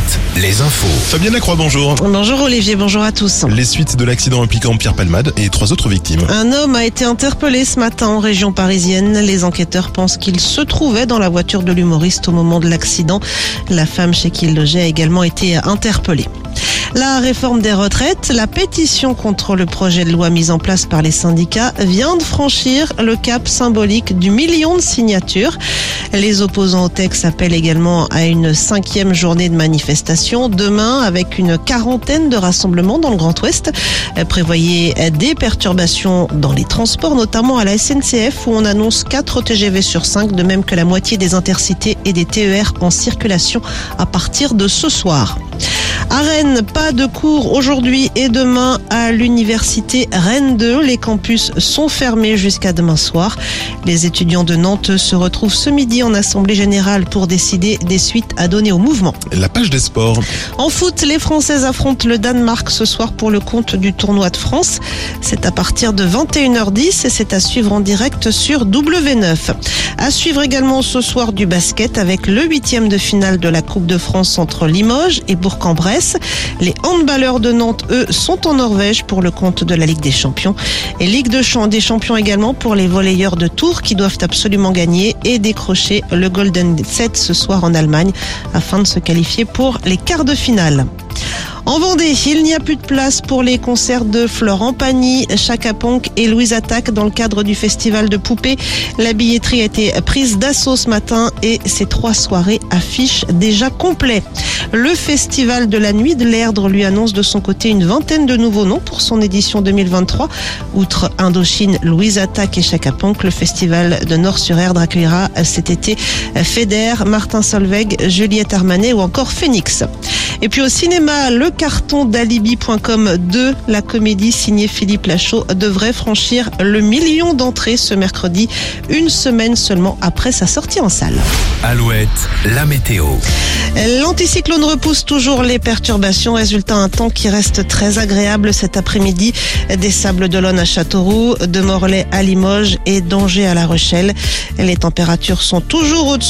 Alouette, les infos. Fabienne Lacroix, bonjour. Bonjour Olivier, bonjour à tous. Les suites de l'accident impliquant Pierre Palmade et trois autres victimes. Un homme a été interpellé ce matin en région parisienne. Les enquêteurs pensent qu'il se trouvait dans la voiture de l'humoriste au moment de l'accident. La femme chez qui il logeait a également été interpellée. La réforme des retraites, la pétition contre le projet de loi mis en place par les syndicats vient de franchir le cap symbolique du million de signatures. Les opposants au texte appellent également à une cinquième journée de manifestation demain avec une quarantaine de rassemblements dans le Grand Ouest. Prévoyez des perturbations dans les transports, notamment à la SNCF où on annonce 4 TGV sur 5, de même que la moitié des intercités et des TER en circulation à partir de ce soir. À Rennes, pas de cours aujourd'hui et demain à l'université Rennes 2. Les campus sont fermés jusqu'à demain soir. Les étudiants de Nantes se retrouvent ce midi en assemblée générale pour décider des suites à donner au mouvement. La page des sports. En foot, les Françaises affrontent le Danemark ce soir pour le compte du tournoi de France. C'est à partir de 21h10 et c'est à suivre en direct sur W9. À suivre également ce soir du basket avec le huitième de finale de la Coupe de France entre Limoges et Bourg-en-Bresse. Les handballeurs de Nantes, eux, sont en Norvège pour le compte de la Ligue des Champions. Et Ligue de Champ des Champions également pour les volleyeurs de Tours qui doivent absolument gagner et décrocher le Golden Set ce soir en Allemagne afin de se qualifier pour les quarts de finale. En Vendée, il n'y a plus de place pour les concerts de Florent Pagny, Chaka et Louise Attaque dans le cadre du festival de poupées. La billetterie a été prise d'assaut ce matin et ces trois soirées affichent déjà complet. Le festival de la nuit de l'Erdre lui annonce de son côté une vingtaine de nouveaux noms pour son édition 2023. Outre Indochine, Louise Attaque et Chaka le festival de Nord-sur-Erdre accueillera cet été Feder, Martin Solveig, Juliette Armanet ou encore Phoenix. Et puis au cinéma, le carton d'alibi.com 2, la comédie signée Philippe Lachaud, devrait franchir le million d'entrées ce mercredi, une semaine seulement après sa sortie en salle. Alouette, la météo. L'anticyclone repousse toujours les perturbations. Résultat, un temps qui reste très agréable cet après-midi. Des Sables d'Olonne à Châteauroux, de Morlaix à Limoges et d'Angers à La Rochelle. Les températures sont toujours au-dessus